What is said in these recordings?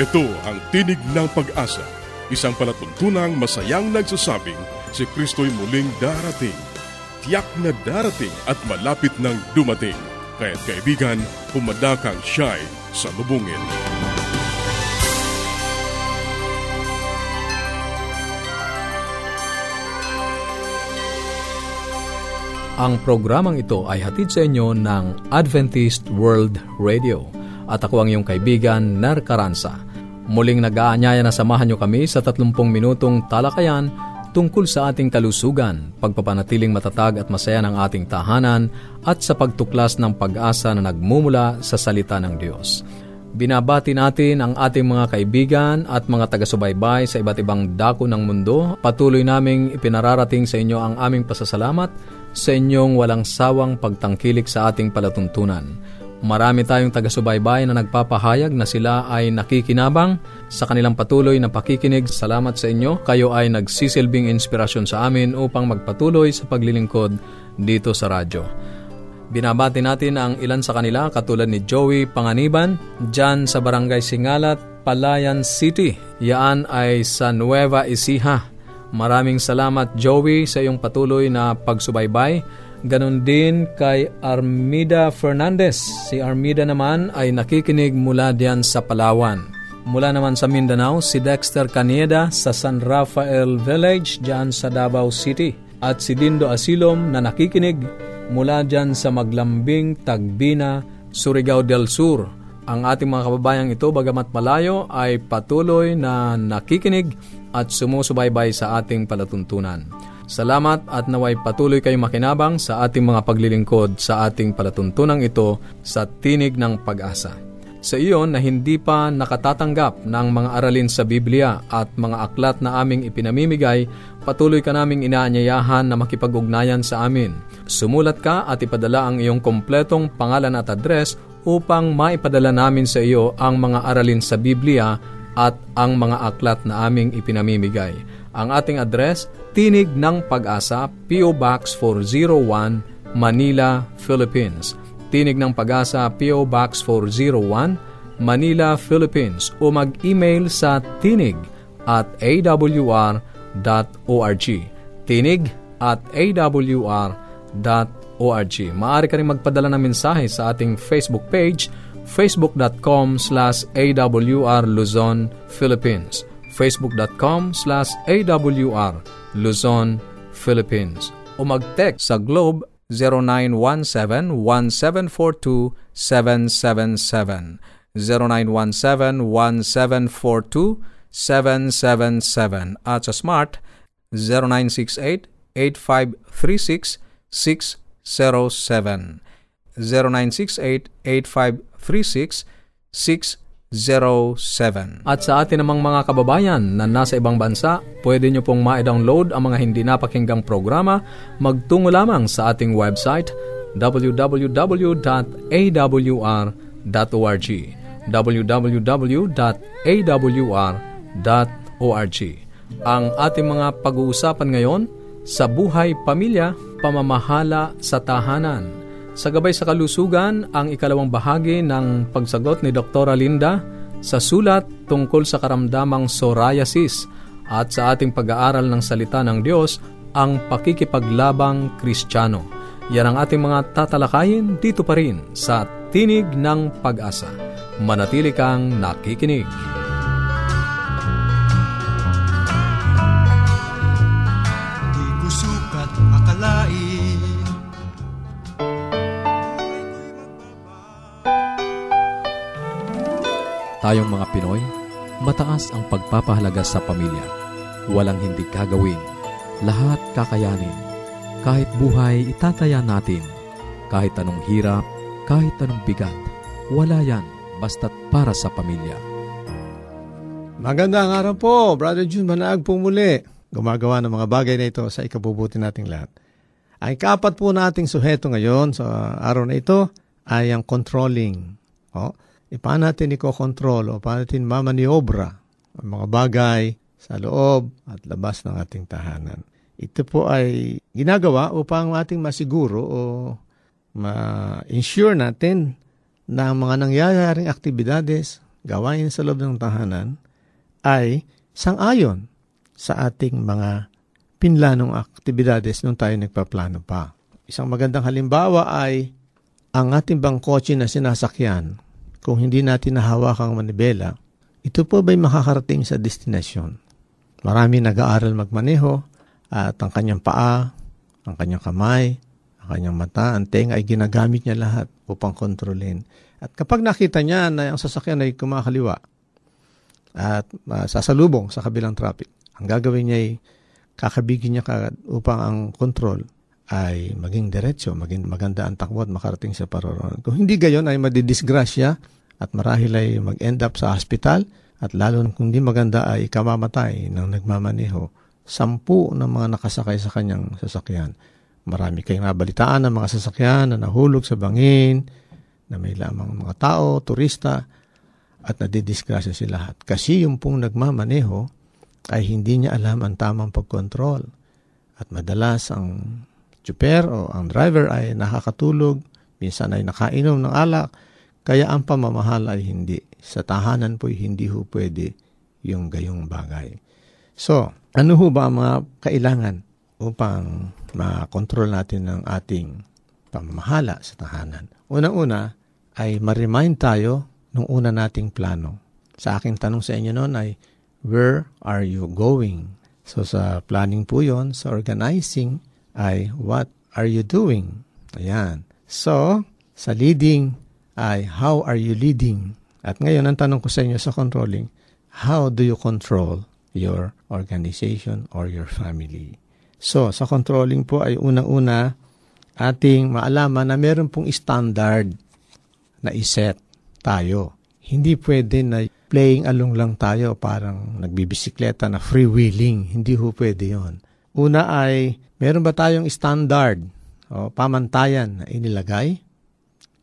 Ito ang tinig ng pag-asa, isang palatuntunang masayang nagsasabing si Kristo'y muling darating. Tiyak na darating at malapit nang dumating. Kaya't kaibigan, pumadakang siya'y sa lubungin. Ang programang ito ay hatid sa inyo ng Adventist World Radio. At ako ang iyong kaibigan, Ner Caranza. Muling nag-aanyaya na samahan niyo kami sa 30 minutong talakayan tungkol sa ating kalusugan, pagpapanatiling matatag at masaya ng ating tahanan at sa pagtuklas ng pag-asa na nagmumula sa salita ng Diyos. Binabati natin ang ating mga kaibigan at mga taga-subaybay sa iba't ibang dako ng mundo. Patuloy naming ipinararating sa inyo ang aming pasasalamat sa inyong walang sawang pagtangkilik sa ating palatuntunan. Marami tayong taga-subaybay na nagpapahayag na sila ay nakikinabang sa kanilang patuloy na pakikinig. Salamat sa inyo. Kayo ay nagsisilbing inspirasyon sa amin upang magpatuloy sa paglilingkod dito sa radyo. Binabati natin ang ilan sa kanila katulad ni Joey Panganiban, dyan sa Barangay Singalat, Palayan City. Yaan ay sa Nueva Ecija. Maraming salamat Joey sa iyong patuloy na pagsubaybay. Ganon din kay Armida Fernandez. Si Armida naman ay nakikinig mula diyan sa Palawan. Mula naman sa Mindanao, si Dexter Caneda sa San Rafael Village diyan sa Davao City. At si Dindo Asilom na nakikinig mula diyan sa Maglambing, Tagbina, Surigao del Sur. Ang ating mga kababayang ito, bagamat malayo, ay patuloy na nakikinig at sumusubaybay sa ating palatuntunan. Salamat at naway patuloy kayong makinabang sa ating mga paglilingkod sa ating palatuntunang ito sa Tinig ng Pag-asa. Sa iyon na hindi pa nakatatanggap ng mga aralin sa Biblia at mga aklat na aming ipinamimigay, patuloy ka naming inaanyayahan na makipag-ugnayan sa amin. Sumulat ka at ipadala ang iyong kompletong pangalan at address upang maipadala namin sa iyo ang mga aralin sa Biblia at ang mga aklat na aming ipinamimigay. Ang ating address, Tinig ng Pag-asa, P.O. Box 401, Manila, Philippines. Tinig ng Pag-asa, P.O. Box 401, Manila, Philippines. O mag-email sa tinig at awr.org. Tinig at awr.org. Maaari ka rin magpadala ng mensahe sa ating Facebook page facebook.com slash awr Luzon, Philippines facebook.com slash awr Luzon, Philippines. O mag-text sa Globe 0917-1742-777 0917-1742-777 at sa Smart 0968-8536-607 0968-8536-607 At sa atin namang mga kababayan na nasa ibang bansa, pwede nyo pong ma-download ang mga hindi napakinggang programa magtungo lamang sa ating website www.awr.org www.awr.org Ang ating mga pag-uusapan ngayon sa buhay pamilya, pamamahala sa tahanan sa gabay sa kalusugan, ang ikalawang bahagi ng pagsagot ni Dr. Linda sa sulat tungkol sa karamdamang psoriasis at sa ating pag-aaral ng salita ng Diyos, ang pakikipaglabang kristyano. Yan ang ating mga tatalakayin dito pa rin sa Tinig ng Pag-asa. Manatili kang nakikinig. Tayong mga Pinoy, mataas ang pagpapahalaga sa pamilya. Walang hindi kagawin. Lahat kakayanin. Kahit buhay, itataya natin. Kahit anong hirap, kahit anong bigat. Wala yan, basta't para sa pamilya. Magandang araw po, Brother June Manaag po muli. Gumagawa ng mga bagay na ito sa ikabubuti nating lahat. Ang ikapat po nating suheto ngayon sa araw na ito ay ang controlling. Oh, e paano natin ikokontrol o paano natin mamaniobra ang mga bagay sa loob at labas ng ating tahanan. Ito po ay ginagawa upang ating masiguro o ma-ensure natin na ang mga nangyayaring aktibidades gawain sa loob ng tahanan ay sangayon sa ating mga pinlanong aktibidades nung tayo nagpaplano pa. Isang magandang halimbawa ay ang ating bang kotse na sinasakyan, kung hindi natin nahawakang manibela, ito po ba'y makakarating sa destinasyon? Marami nag-aaral magmaneho at ang kanyang paa, ang kanyang kamay, ang kanyang mata, ang tenga ay ginagamit niya lahat upang kontrolin. At kapag nakita niya na ang sasakyan ay kumakaliwa at uh, sasalubong sa kabilang traffic, ang gagawin niya ay kakabigin niya upang ang control ay maging diretsyo, maging maganda ang takbo at makarating sa paroroon. Kung hindi gayon ay madidisgrasya at marahil ay mag-end up sa hospital at lalo kung hindi maganda ay kamamatay ng nagmamaneho. Sampu ng mga nakasakay sa kanyang sasakyan. Marami kayong nabalitaan ng mga sasakyan na nahulog sa bangin, na may lamang mga tao, turista, at nadidisgrasya sila lahat. Kasi yung pong nagmamaneho ay hindi niya alam ang tamang pagkontrol. At madalas ang chuper o ang driver ay nakakatulog, minsan ay nakainom ng alak, kaya ang pamamahal ay hindi. Sa tahanan po hindi ho pwede yung gayong bagay. So, ano ho ba ang mga kailangan upang makontrol natin ang ating pamamahala sa tahanan? Unang-una ay ma-remind tayo nung una nating plano. Sa aking tanong sa inyo noon ay, where are you going? So sa planning po yon, sa organizing ay what are you doing? Ayan. So, sa leading ay how are you leading? At ngayon, ang tanong ko sa inyo sa controlling, how do you control your organization or your family? So, sa controlling po ay unang-una ating maalaman na meron pong standard na iset tayo. Hindi pwede na playing along lang tayo parang nagbibisikleta na freewheeling. Hindi ho pwede yon. Una ay, meron ba tayong standard o pamantayan na inilagay?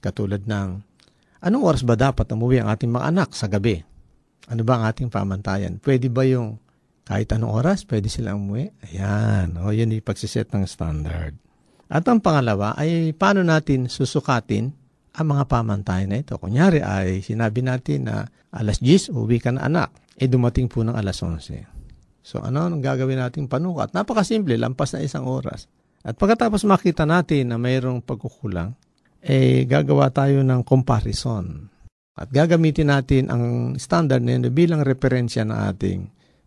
Katulad ng Anong oras ba dapat umuwi ang ating mga anak sa gabi? Ano ba ang ating pamantayan? Pwede ba yung kahit anong oras, pwede silang umuwi? Ayan, o yun yung pagsiset ng standard. At ang pangalawa ay paano natin susukatin ang mga pamantayan na ito. Kunyari ay sinabi natin na alas 10, uwi ka na anak. E dumating po ng alas 11. So ano ang gagawin nating panukat? Napakasimple, lampas na isang oras. At pagkatapos makita natin na mayroong pagkukulang, eh gagawa tayo ng comparison. At gagamitin natin ang standard na yun bilang referensya ng ating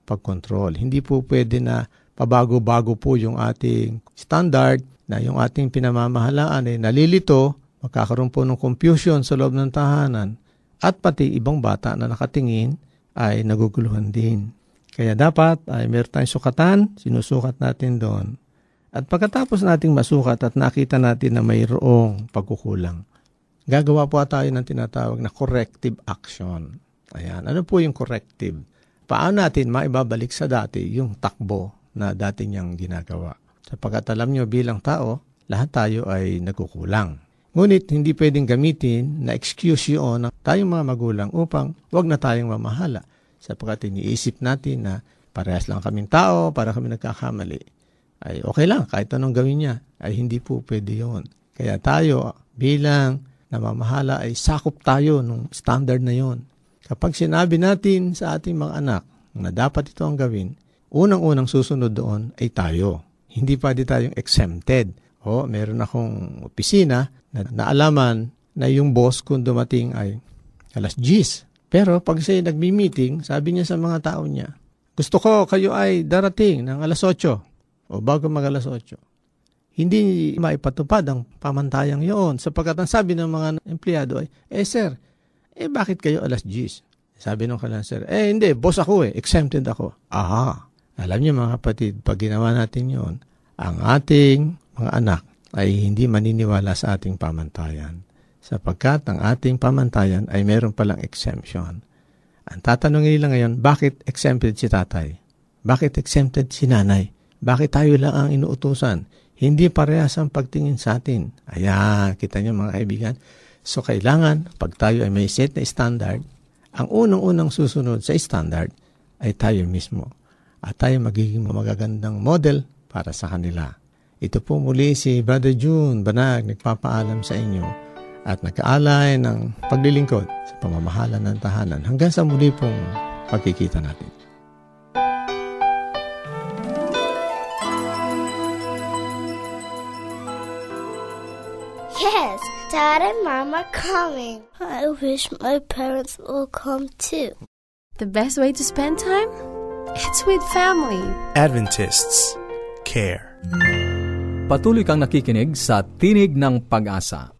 pagkontrol. Hindi po pwede na pabago-bago po yung ating standard na yung ating pinamamahalaan ay nalilito, magkakaroon po ng confusion sa loob ng tahanan at pati ibang bata na nakatingin ay naguguluhan din. Kaya dapat ay meron tayong sukatan, sinusukat natin doon at pagkatapos nating masukat at nakita natin na mayroong pagkukulang, gagawa po tayo ng tinatawag na corrective action. Ayan. Ano po yung corrective? Paano natin maibabalik sa dati yung takbo na dati niyang ginagawa? Sapagkat alam nyo bilang tao, lahat tayo ay nagkukulang. Ngunit hindi pwedeng gamitin na excuse yun ng tayong mga magulang upang wag na tayong mamahala. Sapagkat iniisip natin na parehas lang kaming tao, para kami nagkakamali ay okay lang, kahit anong gawin niya, ay hindi po pwede yon. Kaya tayo bilang namamahala ay sakop tayo ng standard na yon. Kapag sinabi natin sa ating mga anak na dapat ito ang gawin, unang-unang susunod doon ay tayo. Hindi pwede tayong exempted. O, meron akong opisina na naalaman na yung boss kung dumating ay alas 10. Pero pag siya nagmi-meeting, sabi niya sa mga tao niya, gusto ko kayo ay darating ng alas 8 o bago mag alas 8. Hindi maipatupad ang pamantayang yun sapagkat ang sabi ng mga empleyado ay, eh sir, eh bakit kayo alas 10? Sabi ng kalan sir, eh hindi, boss ako eh, exempted ako. Aha, alam niyo mga kapatid, pag ginawa natin yon, ang ating mga anak ay hindi maniniwala sa ating pamantayan sapagkat ang ating pamantayan ay meron palang exemption. Ang tatanungin nila ngayon, bakit exempted si tatay? Bakit exempted si nanay? Bakit tayo lang ang inuutusan? Hindi parehas ang pagtingin sa atin. Ayan, kita niyo mga kaibigan. So kailangan, pag tayo ay may set na standard, ang unang-unang susunod sa standard ay tayo mismo. At tayo magiging magagandang model para sa kanila. Ito po muli si Brother June Banag nagpapaalam sa inyo at nagkaalay ng paglilingkod sa pamamahala ng tahanan hanggang sa muli pong pagkikita natin. Yes, Dad and Mom are coming. I wish my parents will come too. The best way to spend time? It's with family. Adventists care. Patuloy kang nakikinig sa Tinig ng Pag-asa.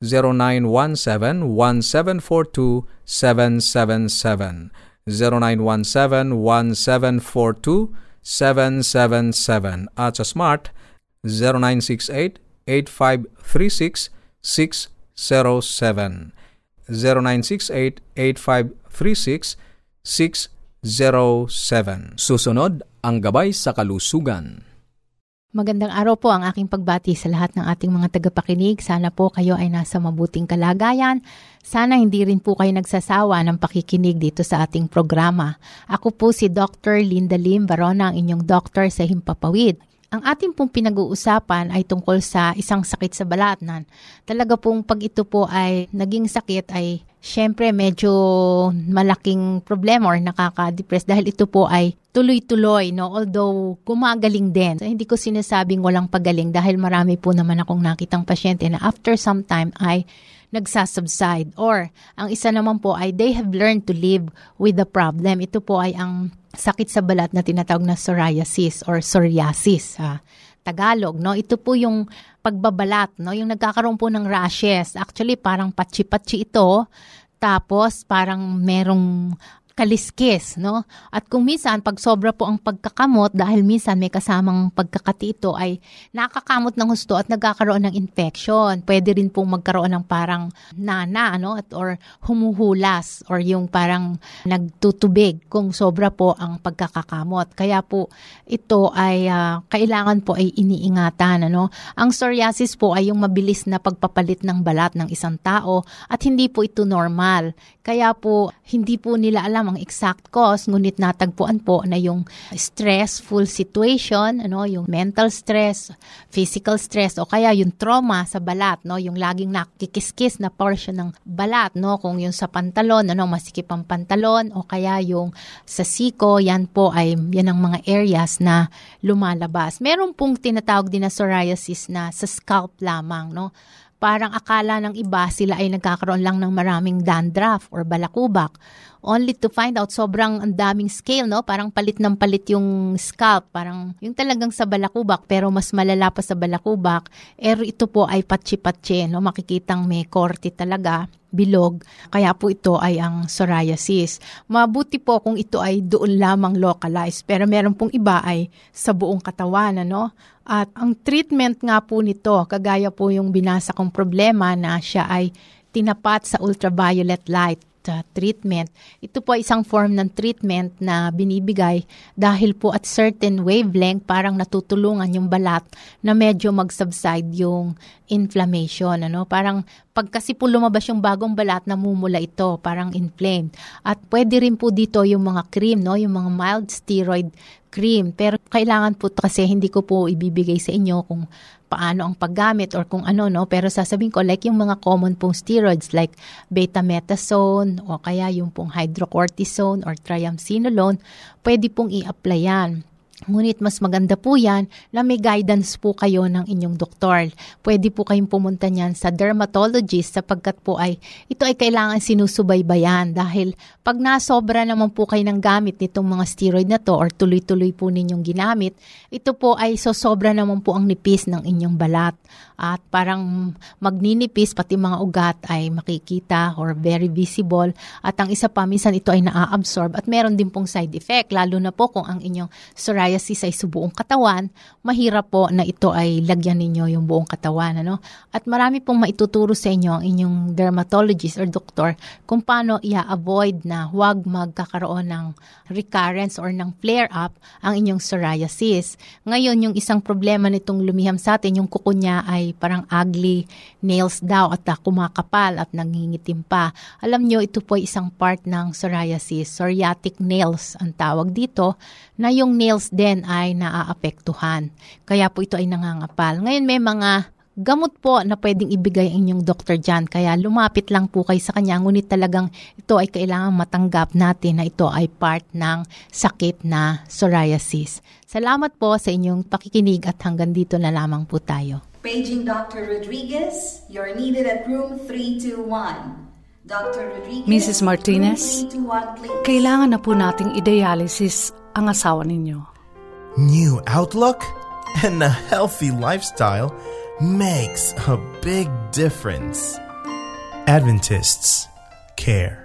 0917-1742-777. 0917-1742-777. At sa Smart 0968-8536-607. 0968-8536-607. Susunod, ang gabay sa kalusugan. Magandang araw po ang aking pagbati sa lahat ng ating mga tagapakinig. Sana po kayo ay nasa mabuting kalagayan. Sana hindi rin po kayo nagsasawa ng pakikinig dito sa ating programa. Ako po si Dr. Linda Lim Barona, ang inyong doktor sa Himpapawid. Ang ating pong pinag-uusapan ay tungkol sa isang sakit sa balat talaga pong pag ito po ay naging sakit ay syempre medyo malaking problema or nakaka-depress dahil ito po ay tuloy-tuloy, no? Although gumagaling din. So, hindi ko sinasabing walang pagaling dahil marami po naman akong nakitang pasyente na after some time ay nagsasubside. Or, ang isa naman po ay they have learned to live with the problem. Ito po ay ang sakit sa balat na tinatawag na psoriasis or psoriasis sa Tagalog, no? Ito po yung pagbabalat, no? Yung nagkakaroon po ng rashes. Actually, parang patsi-patsi ito. Tapos, parang merong kaliskis, no? At kung minsan, pag sobra po ang pagkakamot, dahil minsan may kasamang pagkakati ito, ay nakakamot ng husto at nagkakaroon ng infection. Pwede rin pong magkaroon ng parang nana, ano? At, or humuhulas, or yung parang nagtutubig kung sobra po ang pagkakakamot. Kaya po, ito ay uh, kailangan po ay iniingatan, ano? Ang psoriasis po ay yung mabilis na pagpapalit ng balat ng isang tao at hindi po ito normal. Kaya po, hindi po nila alam ang exact cause, ngunit natagpuan po na yung stressful situation, ano, yung mental stress, physical stress, o kaya yung trauma sa balat, no, yung laging nakikiskis na portion ng balat, no, kung yung sa pantalon, ano, masikip ang pantalon, o kaya yung sa siko, yan po ay, yan ang mga areas na lumalabas. Meron pong tinatawag din na psoriasis na sa scalp lamang, no, parang akala ng iba sila ay nagkakaroon lang ng maraming dandruff or balakubak. Only to find out sobrang ang daming scale, no? Parang palit ng palit yung scalp. Parang yung talagang sa balakubak pero mas malala pa sa balakubak. Pero ito po ay patsi-patsi, no? Makikitang may korte talaga bilog. Kaya po ito ay ang psoriasis. Mabuti po kung ito ay doon lamang localized. Pero meron pong iba ay sa buong katawan. Ano? At ang treatment nga po nito, kagaya po yung binasa kong problema na siya ay tinapat sa ultraviolet light uh, treatment. Ito po ay isang form ng treatment na binibigay dahil po at certain wavelength parang natutulungan yung balat na medyo mag-subside yung inflammation. Ano? Parang pag kasi po lumabas yung bagong balat, namumula ito, parang inflamed. At pwede rin po dito yung mga cream, no? yung mga mild steroid cream. Pero kailangan po kasi hindi ko po ibibigay sa inyo kung paano ang paggamit or kung ano, no? Pero sasabihin ko, like yung mga common pong steroids like betametasone o kaya yung pong hydrocortisone or triamcinolone, pwede pong i-apply yan. Ngunit mas maganda po yan na may guidance po kayo ng inyong doktor. Pwede po kayong pumunta niyan sa dermatologist sapagkat po ay ito ay kailangan sinusubaybayan dahil pag nasobra naman po kayo ng gamit nitong mga steroid na to or tuloy-tuloy po ninyong ginamit, ito po ay sosobra naman po ang nipis ng inyong balat at parang magninipis pati mga ugat ay makikita or very visible at ang isa pa minsan ito ay naa-absorb at meron din pong side effect lalo na po kung ang inyong psoriasis ay subuong katawan, mahirap po na ito ay lagyan ninyo yung buong katawan. Ano? At marami pong maituturo sa inyo ang inyong dermatologist or doktor kung paano i-avoid na huwag magkakaroon ng recurrence or ng flare-up ang inyong psoriasis. Ngayon, yung isang problema nitong lumiham sa atin, yung kuko niya ay parang ugly nails daw at uh, kumakapal at nangingitim pa. Alam nyo, ito po ay isang part ng psoriasis, psoriatic nails ang tawag dito, na yung nails din ay naaapektuhan. Kaya po ito ay nangangapal. Ngayon may mga gamot po na pwedeng ibigay ang inyong doktor dyan. Kaya lumapit lang po kayo sa kanya. Ngunit talagang ito ay kailangan matanggap natin na ito ay part ng sakit na psoriasis. Salamat po sa inyong pakikinig at hanggang dito na lamang po tayo. Paging Dr. Rodriguez, you're needed at room 321. Dr. Rodriguez, Mrs. Martinez, room 321, please. kailangan na po nating i-dialysis ang asawa ninyo. New outlook and a healthy lifestyle makes a big difference. Adventists care.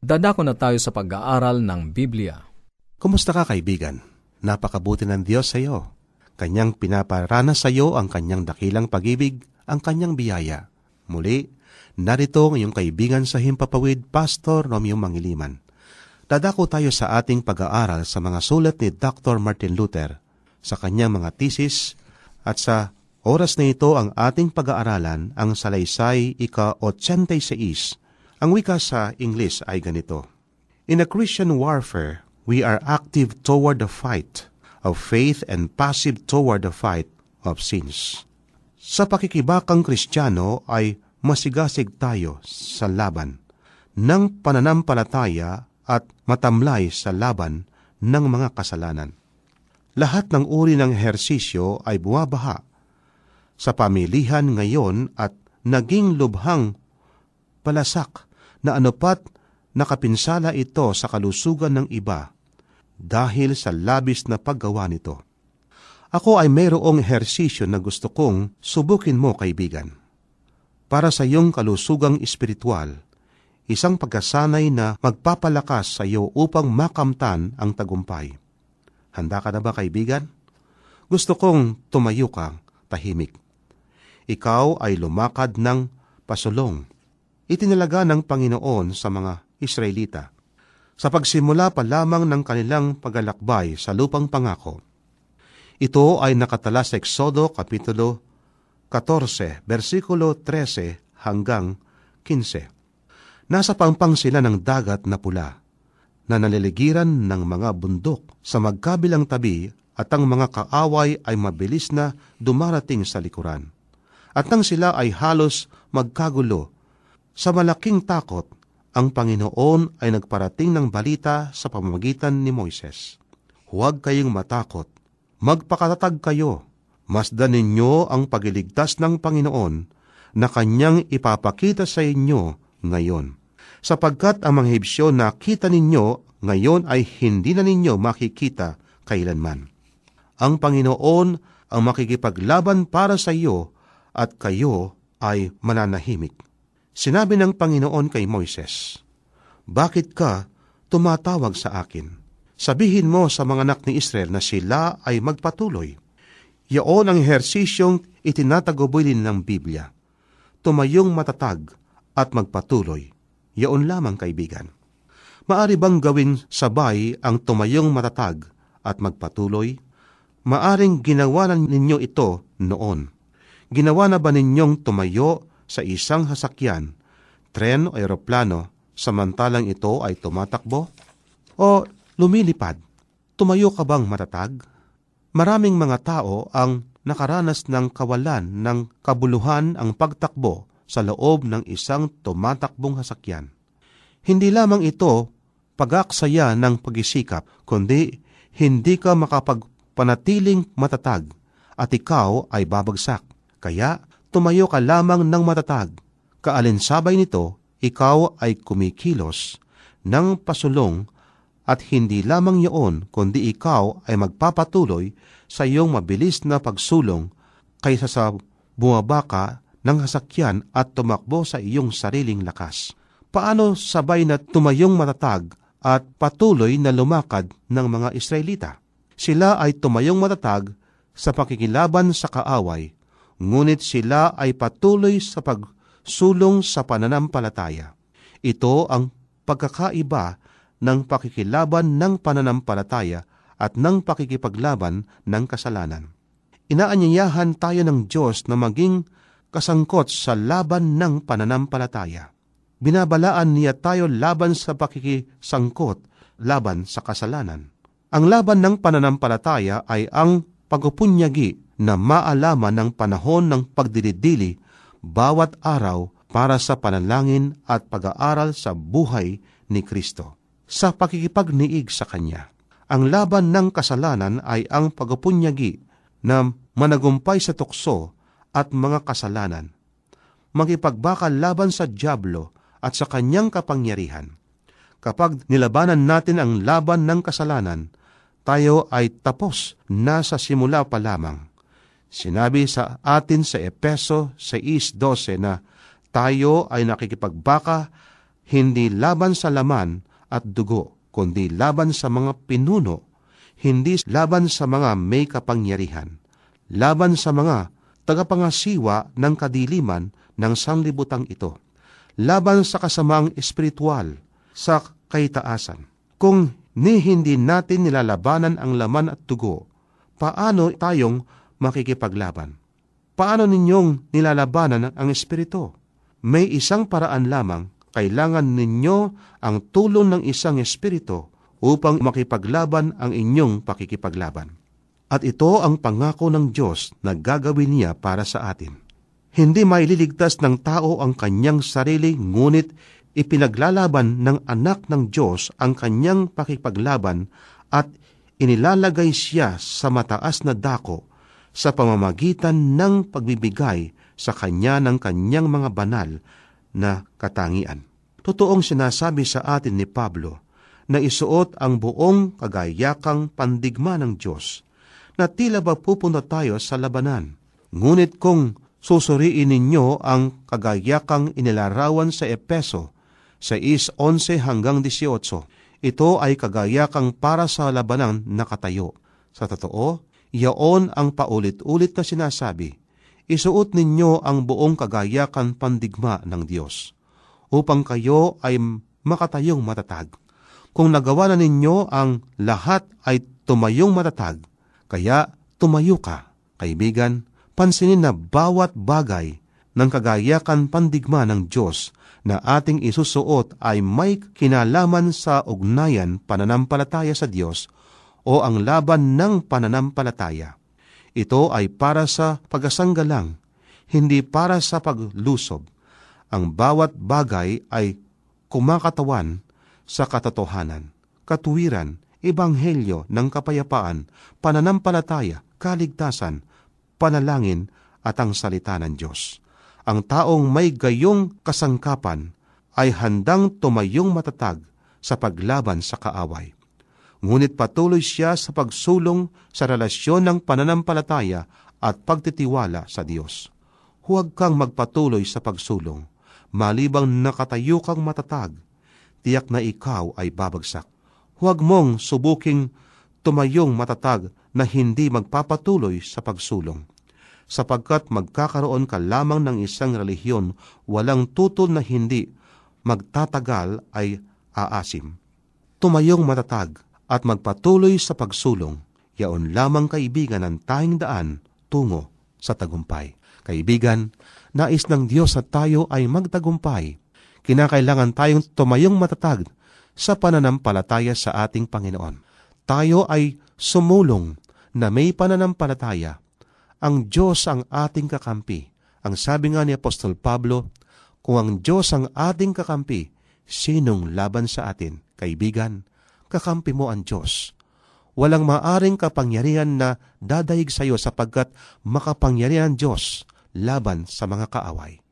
Dadako na tayo sa pag-aaral ng Biblia. Kumusta ka kaibigan? Napakabuti ng Diyos sa iyo. Kanyang pinaparana sa iyo ang kanyang dakilang pag-ibig, ang kanyang biyaya. Muli, narito ang iyong kaibigan sa Himpapawid, Pastor Romeo Mangiliman. Dadako tayo sa ating pag-aaral sa mga sulat ni Dr. Martin Luther, sa kanyang mga thesis, at sa oras na ito ang ating pag-aaralan ang Salaysay ika-86 ang wika sa English ay ganito, In a Christian warfare, we are active toward the fight of faith and passive toward the fight of sins. Sa pakikibakang kristyano ay masigasig tayo sa laban ng pananampalataya at matamlay sa laban ng mga kasalanan. Lahat ng uri ng hersisyo ay buwabaha sa pamilihan ngayon at naging lubhang palasak na anupat nakapinsala ito sa kalusugan ng iba dahil sa labis na paggawa nito. Ako ay mayroong ehersisyo na gusto kong subukin mo, kaibigan. Para sa iyong kalusugang espiritual, isang pagkasanay na magpapalakas sa iyo upang makamtan ang tagumpay. Handa ka na ba, kaibigan? Gusto kong tumayo ka, tahimik. Ikaw ay lumakad ng pasulong itinalaga ng Panginoon sa mga Israelita sa pagsimula pa lamang ng kanilang paglalakbay sa lupang pangako. Ito ay nakatala sa Exodo Kapitulo 14, versikulo 13 hanggang 15. Nasa pangpang sila ng dagat na pula, na naliligiran ng mga bundok sa magkabilang tabi at ang mga kaaway ay mabilis na dumarating sa likuran. At nang sila ay halos magkagulo sa malaking takot, ang Panginoon ay nagparating ng balita sa pamamagitan ni Moises. Huwag kayong matakot, magpakatatag kayo, masdan ninyo ang pagiligtas ng Panginoon na kanyang ipapakita sa inyo ngayon. Sapagkat ang mga Hebsyo na kita ninyo ngayon ay hindi na ninyo makikita kailanman. Ang Panginoon ang makikipaglaban para sa iyo at kayo ay mananahimik. Sinabi ng Panginoon kay Moises, Bakit ka tumatawag sa akin? Sabihin mo sa mga anak ni Israel na sila ay magpatuloy. Yaon ang ehersisyong itinataguboy din ng Biblia. Tumayong matatag at magpatuloy. Yaon lamang kaibigan. Maari bang gawin sabay ang tumayong matatag at magpatuloy? maaring ginawa na ninyo ito noon. Ginawa na ba ninyong tumayo sa isang hasakyan, tren o aeroplano, samantalang ito ay tumatakbo? O lumilipad? Tumayo ka bang matatag? Maraming mga tao ang nakaranas ng kawalan ng kabuluhan ang pagtakbo sa loob ng isang tumatakbong hasakyan. Hindi lamang ito pag-aksaya ng pag-isikap, kundi hindi ka makapagpanatiling matatag at ikaw ay babagsak. Kaya tumayo ka lamang ng matatag. Kaalinsabay nito, ikaw ay kumikilos ng pasulong at hindi lamang iyon kundi ikaw ay magpapatuloy sa iyong mabilis na pagsulong kaysa sa bumabaka ng hasakyan at tumakbo sa iyong sariling lakas. Paano sabay na tumayong matatag at patuloy na lumakad ng mga Israelita. Sila ay tumayong matatag sa pakikilaban sa kaaway, ngunit sila ay patuloy sa pagsulong sa pananampalataya. Ito ang pagkakaiba ng pakikilaban ng pananampalataya at ng pakikipaglaban ng kasalanan. Inaanyayahan tayo ng Diyos na maging kasangkot sa laban ng pananampalataya binabalaan niya tayo laban sa pakikisangkot, laban sa kasalanan. Ang laban ng pananampalataya ay ang pagpupunyagi na maalaman ng panahon ng pagdilidili bawat araw para sa panalangin at pag-aaral sa buhay ni Kristo. Sa pakikipagniig sa Kanya, ang laban ng kasalanan ay ang pagpupunyagi na managumpay sa tukso at mga kasalanan. Makipagbakal laban sa Diablo at sa kanyang kapangyarihan. Kapag nilabanan natin ang laban ng kasalanan, tayo ay tapos na sa simula pa lamang. Sinabi sa atin sa Epeso 6.12 na tayo ay nakikipagbaka hindi laban sa laman at dugo, kundi laban sa mga pinuno, hindi laban sa mga may kapangyarihan, laban sa mga tagapangasiwa ng kadiliman ng sanlibutang ito laban sa kasamaang espiritual sa kaitaasan. Kung ni hindi natin nilalabanan ang laman at tugo, paano tayong makikipaglaban? Paano ninyong nilalabanan ang espiritu? May isang paraan lamang, kailangan ninyo ang tulong ng isang espiritu upang makipaglaban ang inyong pakikipaglaban. At ito ang pangako ng Diyos na gagawin niya para sa atin. Hindi maililigtas ng tao ang kanyang sarili, ngunit ipinaglalaban ng anak ng Diyos ang kanyang pakipaglaban at inilalagay siya sa mataas na dako sa pamamagitan ng pagbibigay sa kanya ng kanyang mga banal na katangian. Totoong sinasabi sa atin ni Pablo na isuot ang buong kagayakang pandigma ng Diyos na tila ba pupunta tayo sa labanan. Ngunit kung susuriin ninyo ang kagayakang inilarawan sa Epeso, sa is 11 hanggang 18. Ito ay kagayakang para sa labanan na katayo. Sa totoo, iyaon ang paulit-ulit na sinasabi, isuot ninyo ang buong kagayakan pandigma ng Diyos, upang kayo ay makatayong matatag. Kung nagawa na ninyo ang lahat ay tumayong matatag, kaya tumayo ka, kaibigan, pansinin na bawat bagay ng kagayakan pandigma ng Diyos na ating isusuot ay may kinalaman sa ugnayan pananampalataya sa Diyos o ang laban ng pananampalataya. Ito ay para sa pagasanggalang, hindi para sa paglusob. Ang bawat bagay ay kumakatawan sa katotohanan, katuwiran, ebanghelyo ng kapayapaan, pananampalataya, kaligtasan, panalangin at ang salita ng Diyos. Ang taong may gayong kasangkapan ay handang tumayong matatag sa paglaban sa kaaway. Ngunit patuloy siya sa pagsulong sa relasyon ng pananampalataya at pagtitiwala sa Diyos. Huwag kang magpatuloy sa pagsulong, malibang nakatayo kang matatag, tiyak na ikaw ay babagsak. Huwag mong subuking tumayong matatag na hindi magpapatuloy sa pagsulong. Sapagkat magkakaroon ka lamang ng isang relihiyon, walang tutol na hindi magtatagal ay aasim. Tumayong matatag at magpatuloy sa pagsulong. yaon lamang kaibigan ang tayong daan tungo sa tagumpay. Kaibigan, nais ng Diyos na tayo ay magtagumpay. Kinakailangan tayong tumayong matatag sa pananampalataya sa ating Panginoon. Tayo ay sumulong na may pananampalataya. Ang Diyos ang ating kakampi. Ang sabi nga ni Apostol Pablo, kung ang Diyos ang ating kakampi, sinong laban sa atin? Kaibigan, kakampi mo ang Diyos. Walang maaring kapangyarihan na dadaig sa iyo sapagkat makapangyarihan Diyos laban sa mga kaaway.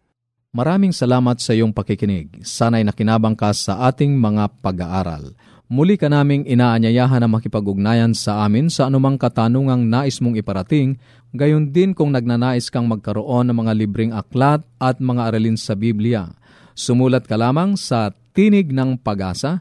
Maraming salamat sa iyong pakikinig. Sana'y nakinabang ka sa ating mga pag-aaral. Muli ka naming inaanyayahan na makipag-ugnayan sa amin sa anumang katanungang nais mong iparating, gayon din kung nagnanais kang magkaroon ng mga libreng aklat at mga aralin sa Biblia. Sumulat ka lamang sa Tinig ng Pag-asa,